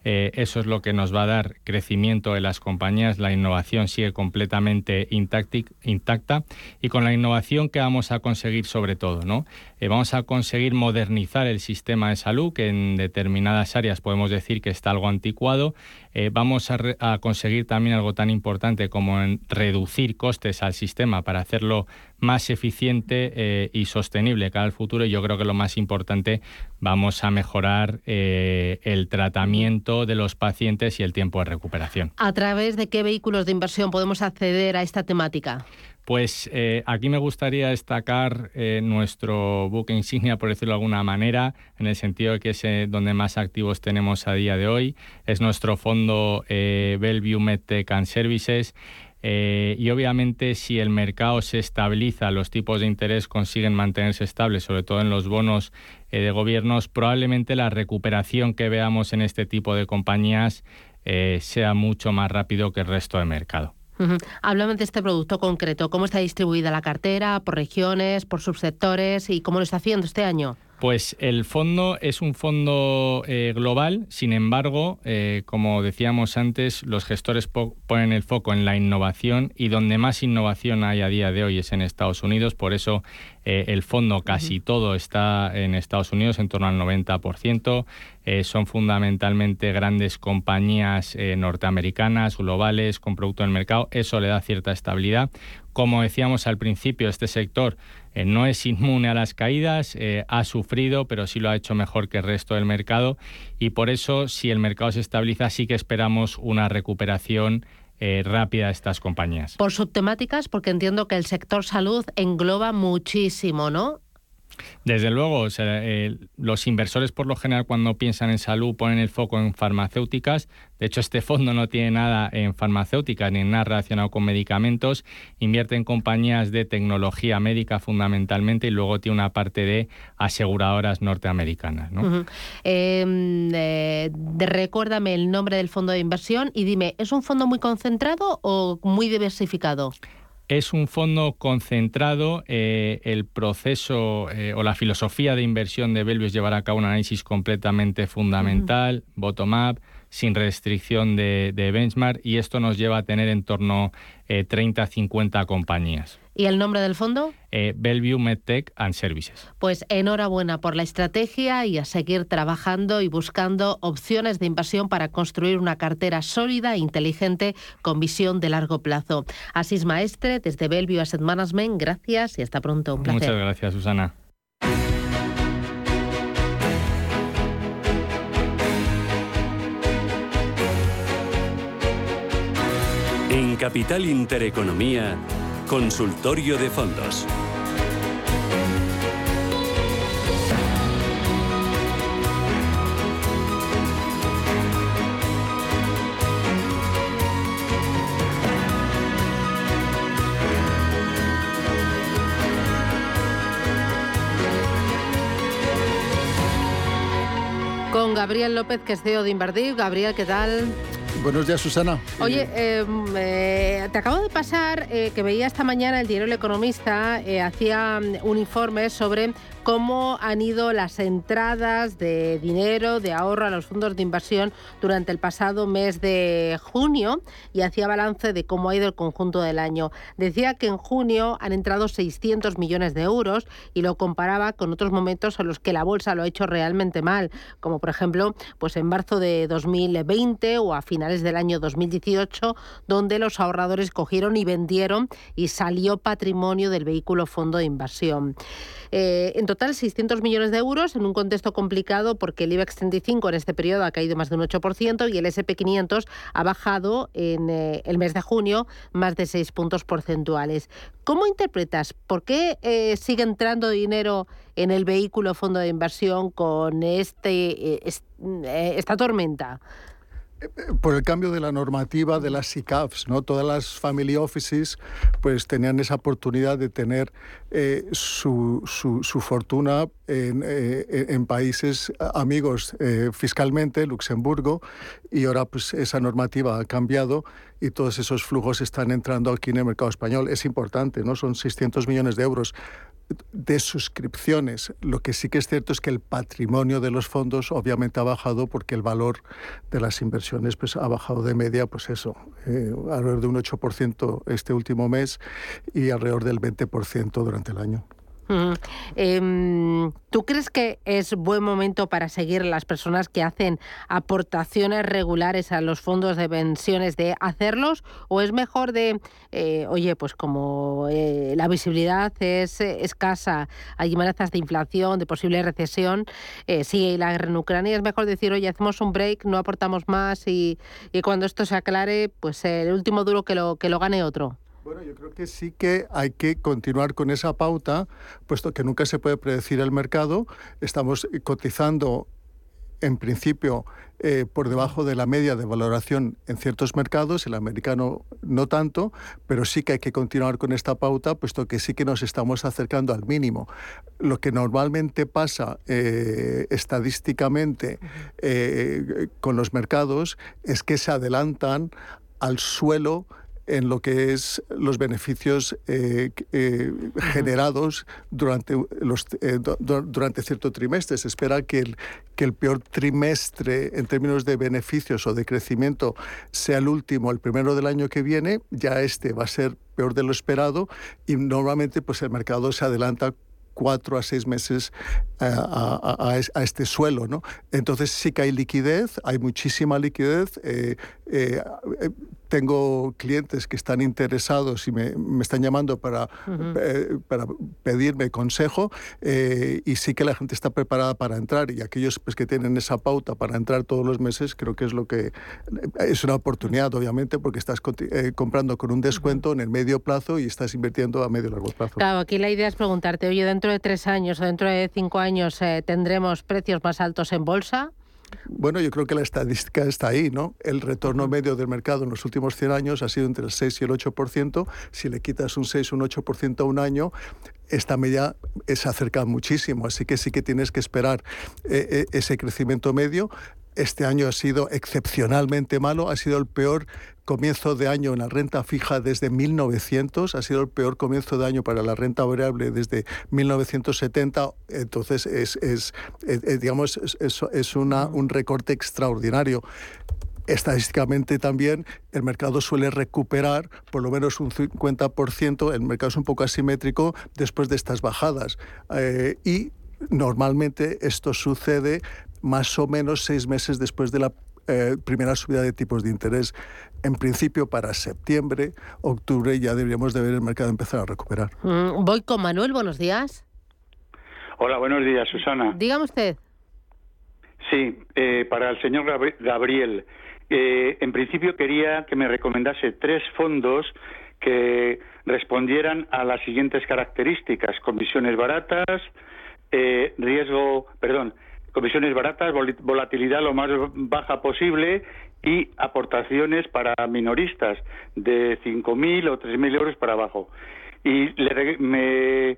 Eh, eso es lo que nos va a dar crecimiento de las compañías. La innovación sigue completamente intacta y con la innovación que vamos a conseguir sobre todo, ¿no? Eh, vamos a conseguir modernizar el sistema de salud, que en determinadas áreas podemos decir que está algo anticuado. Eh, vamos a, conseguir también algo tan importante como en reducir costes al sistema para hacerlo más eficiente eh, y sostenible cara al futuro. Y yo creo que lo más importante, vamos a mejorar eh, el tratamiento de los pacientes y el tiempo de recuperación.
¿A través de qué vehículos de inversión podemos acceder a esta temática?
Pues eh, aquí me gustaría destacar nuestro buque insignia, por decirlo de alguna manera, en el sentido de que es donde más activos tenemos a día de hoy. Es nuestro fondo Bellevue MedTech and Services. Eh, y obviamente si el mercado se estabiliza, los tipos de interés consiguen mantenerse estables, sobre todo en los bonos eh, de gobiernos, probablemente la recuperación que veamos en este tipo de compañías eh, sea mucho más rápido que el resto del mercado.
Háblame de este producto concreto, cómo está distribuida la cartera, por regiones, por subsectores y cómo lo está haciendo este año.
Pues el fondo es un fondo eh, global, sin embargo, eh, como decíamos antes, los gestores ponen el foco en la innovación y donde más innovación hay a día de hoy es en Estados Unidos, por eso eh, el fondo casi todo está en Estados Unidos, en torno al 90%. Son fundamentalmente grandes compañías norteamericanas, globales, con producto en el mercado. Eso le da cierta estabilidad. Como decíamos al principio, este sector eh, no es inmune a las caídas, eh, ha sufrido, pero sí lo ha hecho mejor que el resto del mercado y por eso si el mercado se estabiliza sí que esperamos una recuperación eh, rápida de estas compañías.
Por subtemáticas, porque entiendo que el sector salud engloba muchísimo, ¿no?
Desde luego, los inversores por lo general cuando piensan en salud ponen el foco en farmacéuticas. De hecho, este fondo no tiene nada en farmacéuticas ni en nada relacionado con medicamentos. Invierte en compañías de tecnología médica fundamentalmente y luego tiene una parte de aseguradoras norteamericanas.
Em, eh, recuérdame el nombre del fondo de inversión y dime, ¿es un fondo muy concentrado o muy diversificado?
Es un fondo concentrado. Eh, el proceso eh, o la filosofía de inversión de Belvio es llevar a cabo un análisis completamente fundamental, bottom-up, sin restricción de, benchmark, y esto nos lleva a tener en torno a 30 50 compañías.
¿Y el nombre del fondo?
Eh, Bellevue MedTech and Services.
Pues enhorabuena por la estrategia y a seguir trabajando y buscando opciones de inversión para construir una cartera sólida e inteligente con visión de largo plazo. Asís Maestre, desde Bellevue Asset Management, gracias y hasta pronto. Un placer.
Muchas gracias, Susana.
En Capital Intereconomía, Consultorio de Fondos.
Con Gabriel López, que es CEO de Inverdir. Gabriel, ¿qué tal?
Buenos días, Susana.
Oye, em, eh, te acabo de pasar eh, que veía esta mañana el diario El Economista, eh, hacía mm, un informe sobre cómo han ido las entradas de dinero, de ahorro a los fondos de inversión durante el pasado mes de junio y hacía balance de cómo ha ido el conjunto del año. Decía que en junio han entrado 600 millones de euros y lo comparaba con otros momentos en los que la bolsa lo ha hecho realmente mal, como por ejemplo pues en marzo de 2020 o a finales del año 2018, donde los ahorradores cogieron y vendieron y salió patrimonio del vehículo fondo de inversión. Eh, total, 600 millones de euros en un contexto complicado porque el IBEX 35 en este periodo ha caído más de un 8% y el SP500 ha bajado en eh, el mes de junio más de 6 puntos porcentuales. ¿Cómo interpretas? ¿Por qué eh, sigue entrando dinero en el vehículo fondo de inversión con este, esta tormenta?
Por el cambio de la normativa de las SICAFs, ¿no? Todas las family offices pues tenían esa oportunidad de tener eh, su, su, fortuna en, eh, en, países amigos eh, fiscalmente, Luxemburgo, y ahora pues esa normativa ha cambiado y todos esos flujos están entrando aquí en el mercado español. Es importante, ¿no? Son 600 millones de euros de suscripciones. Lo que sí que es cierto es que el patrimonio de los fondos obviamente ha bajado porque el valor de las inversiones pues, ha bajado de media, pues eso, eh, alrededor de un 8% este último mes y alrededor del 20% durante el año.
Em, ¿Tú crees que es buen momento para seguir las personas que hacen aportaciones regulares a los fondos de pensiones de hacerlos? ¿O es mejor de, eh, oye, pues como eh, la visibilidad es eh, escasa, hay amenazas de inflación, de posible recesión, sigue la guerra en Ucrania, es mejor decir, oye, hacemos un break, no aportamos más y, y cuando esto se aclare, pues el último duro que lo, que lo gane otro?
Bueno, yo creo que sí que hay que continuar con esa pauta, puesto que nunca se puede predecir el mercado. Estamos cotizando en principio eh, por debajo de la media de valoración en ciertos mercados, el americano no tanto, pero sí que hay que continuar con esta pauta, puesto que sí que nos estamos acercando al mínimo. Lo que normalmente pasa eh, estadísticamente eh, con los mercados es que se adelantan al suelo en lo que es los beneficios eh, eh, generados durante, los, eh, durante cierto trimestre. Se espera que el, que el peor trimestre en términos de beneficios o de crecimiento sea el último, el primero del año que viene. Ya este va a ser peor de lo esperado y normalmente pues el mercado se adelanta cuatro a seis meses a, este suelo. ¿no? Entonces sí que hay liquidez, hay muchísima liquidez tengo clientes que están interesados y me, están llamando para, eh, para pedirme consejo eh, y sí que la gente está preparada para entrar y aquellos pues, que tienen esa pauta para entrar todos los meses creo que es lo que es una oportunidad obviamente porque estás eh, comprando con un descuento en el medio plazo y estás invirtiendo a medio largo plazo.
Claro, aquí la idea es preguntarte, oye, dentro de tres años o dentro de cinco años tendremos precios más altos en bolsa.
Bueno, yo creo que la estadística está ahí, ¿no? El retorno medio del mercado en los últimos 100 años ha sido entre el 6 y el 8%. Si le quitas un 6 o un 8% a un año, esta media se acerca muchísimo, así que sí que tienes que esperar eh, eh, ese crecimiento medio. Este año ha sido excepcionalmente malo, ha sido el peor comienzo de año en la renta fija desde 1900, ha sido el peor comienzo de año para la renta variable desde 1970, entonces es, es, digamos, es, es una, un recorte extraordinario estadísticamente también el mercado suele recuperar por lo menos un 50%, el mercado es un poco asimétrico después de estas bajadas. Eh, y normalmente esto sucede más o menos seis meses después de la eh, primera subida de tipos de interés. En principio para septiembre, octubre ya deberíamos de ver el mercado empezar a recuperar.
Mm, voy con Manuel, buenos días.
Hola, buenos días, Susana.
Dígame usted.
Sí, eh, para el señor Gabriel. Eh, en principio quería que me recomendase tres fondos que respondieran a las siguientes características: comisiones baratas, riesgo, perdón, comisiones baratas, volatilidad lo más baja posible y aportaciones para minoristas de 5.000 o 3.000 euros para abajo. Y me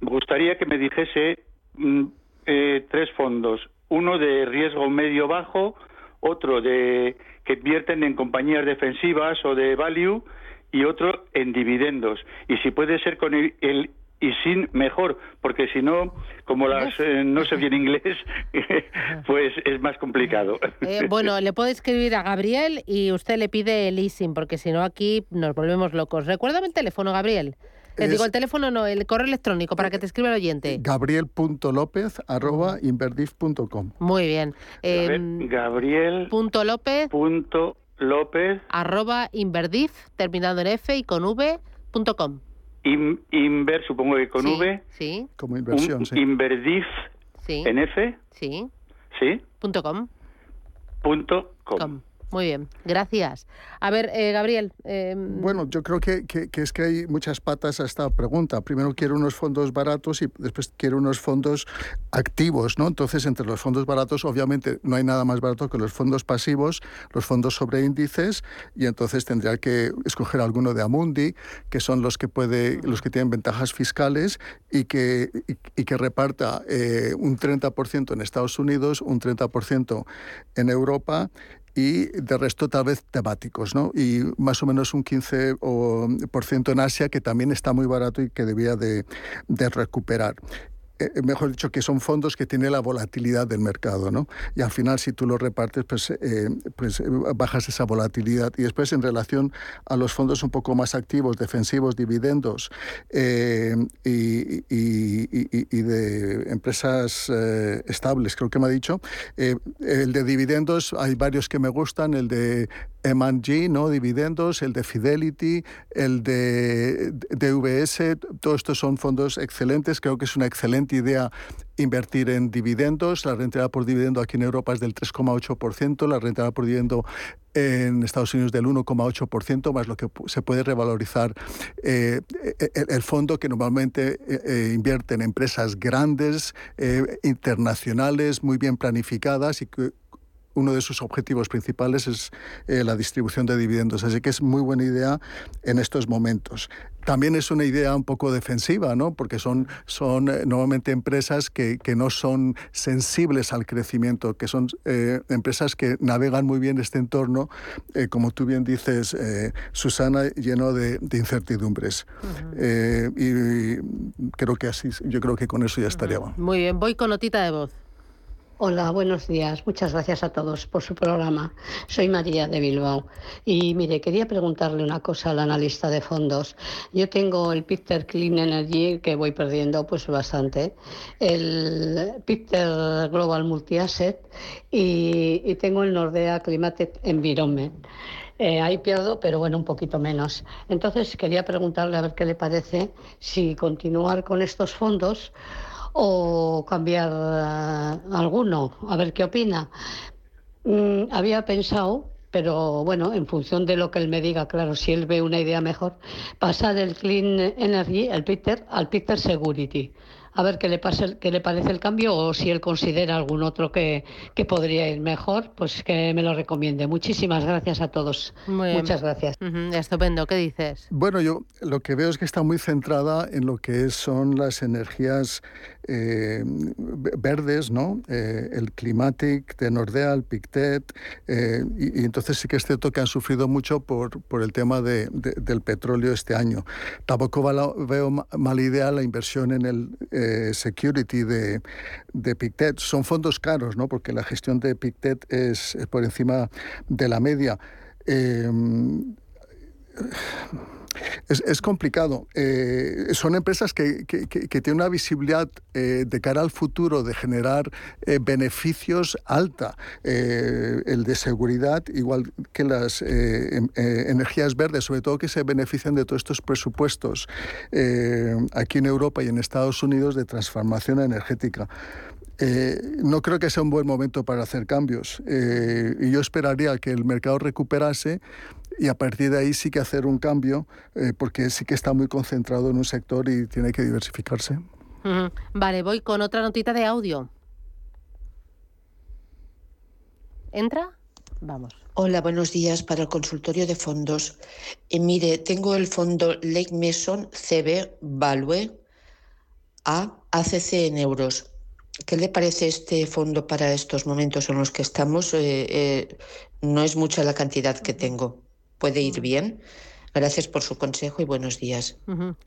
gustaría que me dijese mm, eh, tres fondos. Uno de riesgo medio-bajo, otro de que invierten en compañías defensivas o de value y otro en dividendos. Y si puede ser con el y sin mejor, porque si no, como las eh, no sé bien inglés, pues es más complicado.
Eh, bueno, le puede escribir a Gabriel y usted le pide el leasing, porque si no aquí nos volvemos locos. Recuérdame el teléfono, Gabriel. Le digo el teléfono, no, el correo electrónico para que te escriba el oyente.
gabriel.lopez.inverdif.com
Muy bien.
Eh, Gabriel.
Punto López.
Punto López.
Arroba inverdif, terminado en F y con V, punto com.
Inver, supongo que con V.
Sí.
Como inversión, sí.
Inverdif.
Sí.
En F.
Sí.
Sí.
Punto com.
Punto com.
Muy bien, gracias. A ver, eh, Gabriel. Eh...
Bueno, yo creo que, que, es que hay muchas patas a esta pregunta. Primero quiero unos fondos baratos y después quiero unos fondos activos, ¿no? Entonces, entre los fondos baratos, obviamente, no hay nada más barato que los fondos pasivos, los fondos sobre índices, y entonces tendría que escoger alguno de Amundi, que son los que puede, los que tienen ventajas fiscales y que, y, y que reparta eh, un 30% en Estados Unidos, un 30% en Europa y de resto tal vez temáticos, ¿no? Y más o menos un 15% en Asia, que también está muy barato y que debía de, de recuperar. Eh, mejor dicho, que son fondos que tienen la volatilidad del mercado, ¿no? Y al final, si tú los repartes, pues, eh, pues eh, bajas esa volatilidad. Y después, en relación a los fondos un poco más activos, defensivos, dividendos eh, y, de empresas eh, estables, creo que me ha dicho, el de dividendos, hay varios que me gustan, el de M&G, ¿no? Dividendos, el de Fidelity, el de DVS, todos estos son fondos excelentes, creo que es una excelente idea invertir en dividendos. La rentabilidad por dividendo aquí en Europa es del 3,8%, la rentabilidad por dividendo en Estados Unidos del 1,8%, más lo que se puede revalorizar eh, el, el, fondo que normalmente eh, invierte en empresas grandes, eh, internacionales, muy bien planificadas y que uno de sus objetivos principales es eh, la distribución de dividendos. Así que es muy buena idea en estos momentos. También es una idea un poco defensiva, ¿no? porque son, son eh, normalmente empresas que, que, no son sensibles al crecimiento, que son eh, empresas que navegan muy bien este entorno, como tú bien dices, Susana, lleno de, de incertidumbres. Uh -huh. y creo que así, yo creo que con eso ya estaría.
Uh -huh. Muy bien, voy con notita de voz.
Hola, buenos días. Muchas gracias a todos por su programa. Soy María de Bilbao. Y mire, quería preguntarle una cosa al analista de fondos. Yo tengo el Picter Clean Energy que voy perdiendo pues bastante, el Picter Global Multi-Asset y, y, tengo el Nordea Climate Environment. Eh, ahí pierdo, pero bueno, un poquito menos. Entonces quería preguntarle a ver qué le parece si continuar con estos fondos o cambiar uh, alguno, a ver qué opina. Mm, había pensado, pero bueno, en función de lo que él me diga, claro, si él ve una idea mejor, pasar del Clean Energy, el Peter, al Peter Security. A ver qué le, pasa, qué le parece el cambio o si él considera algún otro que, que podría ir mejor, pues que me lo recomiende. Muchísimas gracias a todos.
Muy
Muchas gracias.
Uh -huh. Estupendo. ¿Qué dices?
Bueno, yo lo que veo es que está muy centrada en lo que son las energías eh, verdes, ¿no? Eh, el Climatic de Nordea, el Pictet, eh, y, entonces sí que es cierto que han sufrido mucho por, por el tema de, de, del petróleo este año. Tampoco veo mala idea la inversión en el security de, de, Pictet. Son fondos caros, ¿no? Porque la gestión de Pictet es, es por encima de la media. Es, complicado. Eh, son empresas que, que, que, que, tienen una visibilidad eh, de cara al futuro de generar eh, beneficios alta. El de seguridad, igual que las em, energías verdes, sobre todo que se benefician de todos estos presupuestos aquí en Europa y en Estados Unidos de transformación energética. No creo que sea un buen momento para hacer cambios. Y yo esperaría que el mercado recuperase y a partir de ahí sí que hacer un cambio, eh, porque sí que está muy concentrado en un sector y tiene que diversificarse.
Uh -huh. Vale, voy con otra notita de audio. ¿Entra? Vamos.
Hola, buenos días para el consultorio de fondos. Eh, mire, tengo el fondo Lake Mason CB Value a ACC en euros. ¿Qué le parece este fondo para estos momentos en los que estamos? Eh, eh, no es mucha la cantidad que tengo. ¿Puede ir bien? Gracias por su consejo y buenos días.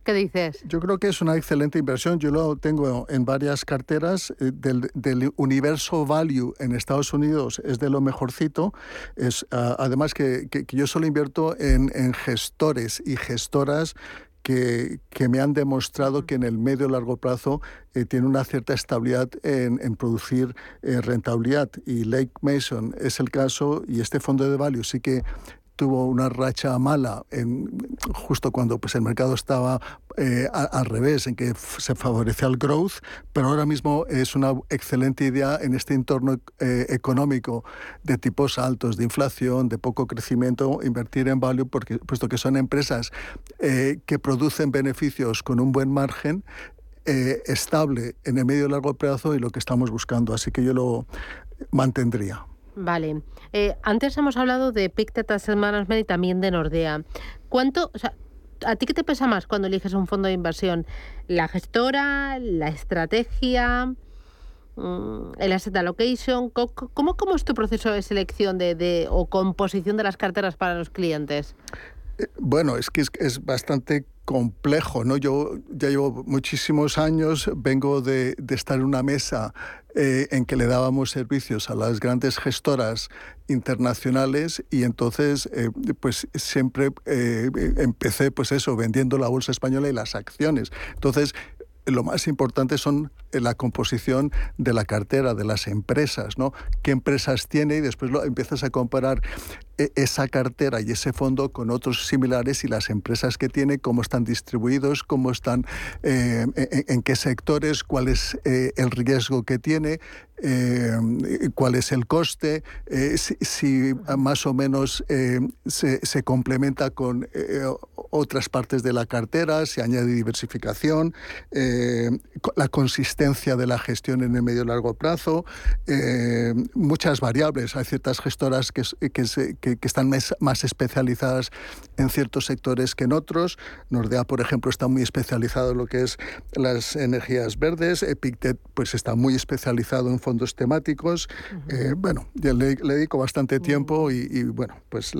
¿Qué dices?
Yo creo que es una excelente inversión. Yo lo tengo en varias carteras eh, del, universo value en Estados Unidos. Es de lo mejorcito. Es, ah, además que, yo solo invierto en, gestores y gestoras que, me han demostrado que en el medio y largo plazo eh, tiene una cierta estabilidad en, producir eh, rentabilidad. Y Lake Mason es el caso, y este fondo de value sí que tuvo una racha mala en, justo cuando pues, el mercado estaba eh, al revés, en que se favorecía el growth, pero ahora mismo es una excelente idea en este entorno eh, económico de tipos altos, de inflación, de poco crecimiento, invertir en value, porque, puesto que son empresas eh, que producen beneficios con un buen margen, estable en el medio y largo plazo y lo que estamos buscando. Así que yo lo mantendría.
Vale. Eh, antes hemos hablado de Pictet Asset Management y también de Nordea. ¿Cuánto, o sea, ¿a ti qué te pesa más cuando eliges un fondo de inversión? ¿La gestora? ¿La estrategia? Mm, ¿El asset allocation? ¿Cómo, cómo es tu proceso de selección de, de, o composición de las carteras para los clientes?
Eh, bueno, es que es, es bastante complejo, ¿no? Yo ya llevo muchísimos años, vengo de, de estar en una mesa eh, en que le dábamos servicios a las grandes gestoras internacionales y entonces eh, pues siempre eh, empecé pues eso vendiendo la bolsa española y las acciones entonces lo más importante son la composición de la cartera de las empresas, ¿no? ¿Qué empresas tiene? Y después lo, empiezas a comparar esa cartera y ese fondo con otros similares y las empresas que tiene, cómo están distribuidos, cómo están, eh, en, qué sectores, cuál es eh, el riesgo que tiene, eh, cuál es el coste, si, más o menos se, se, complementa con otras partes de la cartera, si añade diversificación, la consistencia de la gestión en el medio y largo plazo, muchas variables. Hay ciertas gestoras que, que, se, que, están más, especializadas en ciertos sectores que en otros. Nordea, por ejemplo, está muy especializado en lo que es las energías verdes. Epictet pues, está muy especializado en fondos temáticos. Eh, bueno, ya le, dedico bastante tiempo y, bueno, pues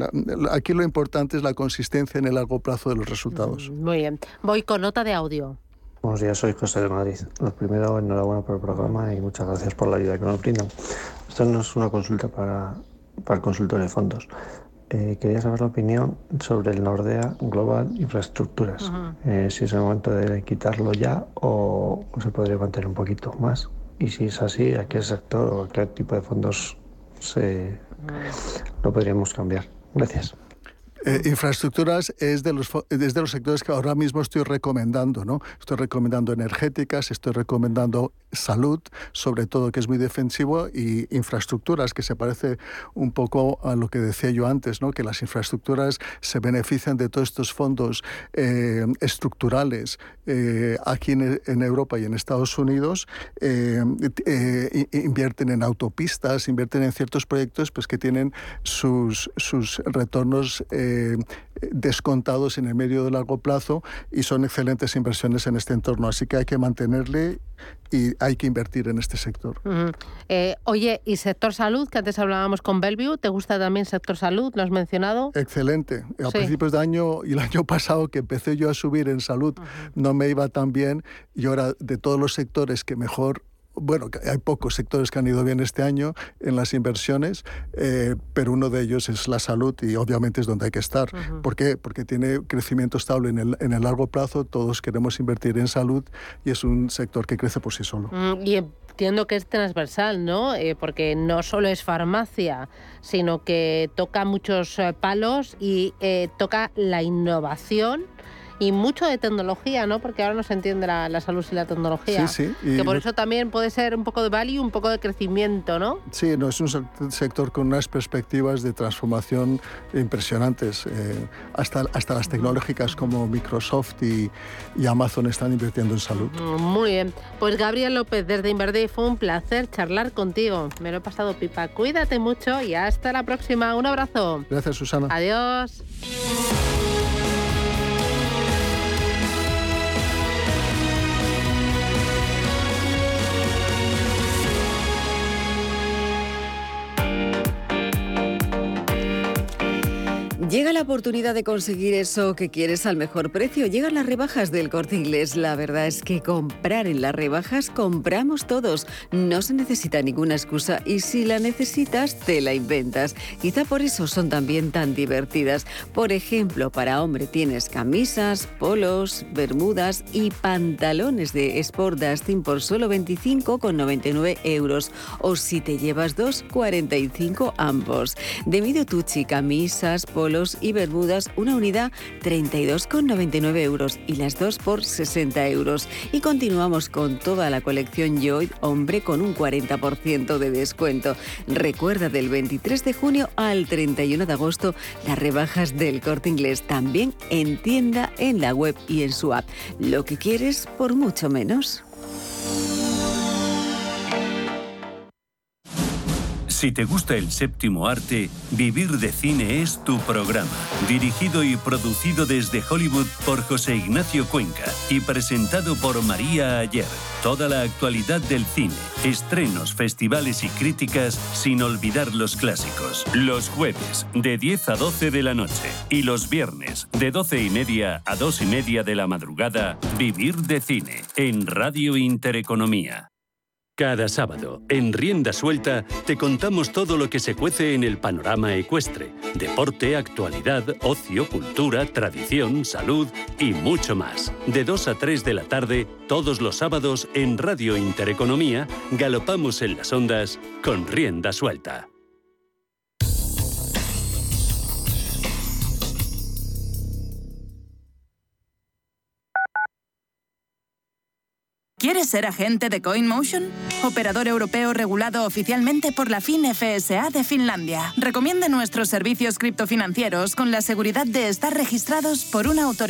aquí lo importante es la consistencia en el largo plazo de los resultados.
Muy bien. Voy con nota de audio.
Buenos días, soy José de Madrid. Lo primero, enhorabuena por el programa y muchas gracias por la ayuda que nos brindan. Esto no es una consulta para para el consultor de fondos. Eh, quería saber la opinión sobre el Nordea Global Infraestructuras. Eh, si es el momento de quitarlo ya o, se podría mantener un poquito más. Y si es así, ¿a qué sector o a qué tipo de fondos se, lo podríamos cambiar? Gracias.
Eh, infraestructuras es de, los, es de los sectores que ahora mismo estoy recomendando, ¿no? Estoy recomendando energéticas, estoy recomendando salud, sobre todo que es muy defensivo, y infraestructuras, que se parece un poco a lo que decía yo antes, ¿no? Que las infraestructuras se benefician de todos estos fondos eh, estructurales eh, aquí en, Europa y en Estados Unidos, invierten en autopistas, invierten en ciertos proyectos pues, que tienen sus, sus retornos eh, descontados en el medio de largo plazo y son excelentes inversiones en este entorno. Así que hay que mantenerle y hay que invertir en este sector.
Eh, oye, ¿y sector salud? Que antes hablábamos con Bellevue. ¿Te gusta también sector salud? ¿Lo has mencionado?
Excelente. A principios de año y el año pasado que empecé yo a subir en salud, no me iba tan bien y ahora de todos los sectores que mejor bueno, hay pocos sectores que han ido bien este año en las inversiones, eh, pero uno de ellos es la salud y obviamente es donde hay que estar. ¿Por qué? Porque tiene crecimiento estable en el, en el, largo plazo, todos queremos invertir en salud y es un sector que crece por sí solo.
Mm, y entiendo que es transversal, ¿no? Eh, porque no solo es farmacia, sino que toca muchos eh, palos y toca la innovación y mucho de tecnología, ¿no? Porque ahora no se entiende la, salud sin la tecnología. Sí, sí. que por eso también puede ser un poco de value, un poco de crecimiento, ¿no?
Sí, no, es un sector con unas perspectivas de transformación impresionantes. Eh, hasta, hasta las tecnológicas como Microsoft y, y, Amazon están invirtiendo en salud.
Mm, muy bien. Pues Gabriel López, desde Inverde, fue un placer charlar contigo. Me lo he pasado pipa. Cuídate mucho y hasta la próxima. Un abrazo.
Gracias, Susana.
Adiós.
Llega la oportunidad de conseguir eso que quieres al mejor precio. Llegan las rebajas del corte inglés. La verdad es que comprar en las rebajas compramos todos. No se necesita ninguna excusa y si la necesitas, te la inventas. Quizá por eso son también tan divertidas. Por ejemplo, para hombre tienes camisas, polos, bermudas y pantalones de Sport Dustin por solo 25,99 euros. O si te llevas dos, 45 ambos. De Mido Tucci, camisas, polos y bermudas, una unidad 32,99 euros y las dos por 60 euros. Y continuamos con toda la colección Joy Hombre con un 40% de descuento. Recuerda del 23 de junio al 31 de agosto las rebajas del corte inglés también en tienda, en la web y en su app. Lo que quieres por mucho menos.
Si te gusta el séptimo arte, Vivir de Cine es tu programa. Dirigido y producido desde Hollywood por José Ignacio Cuenca y presentado por María Ayer. Toda la actualidad del cine, estrenos, festivales y críticas, sin olvidar los clásicos. Los jueves, de 10 a 12 de la noche. Y los viernes, de 12 y media a 2 y media de la madrugada, Vivir de Cine, en Radio Intereconomía. Cada sábado, en Rienda Suelta, te contamos todo lo que se cuece en el panorama ecuestre. Deporte, actualidad, ocio, cultura, tradición, salud y mucho más. De 2 a 3 de la tarde, todos los sábados, en Radio Intereconomía, galopamos en las ondas con Rienda Suelta.
¿Quieres ser agente de CoinMotion? Operador europeo regulado oficialmente por la FinFSA de Finlandia. Recomienda nuestros servicios criptofinancieros con la seguridad de estar registrados por una autoridad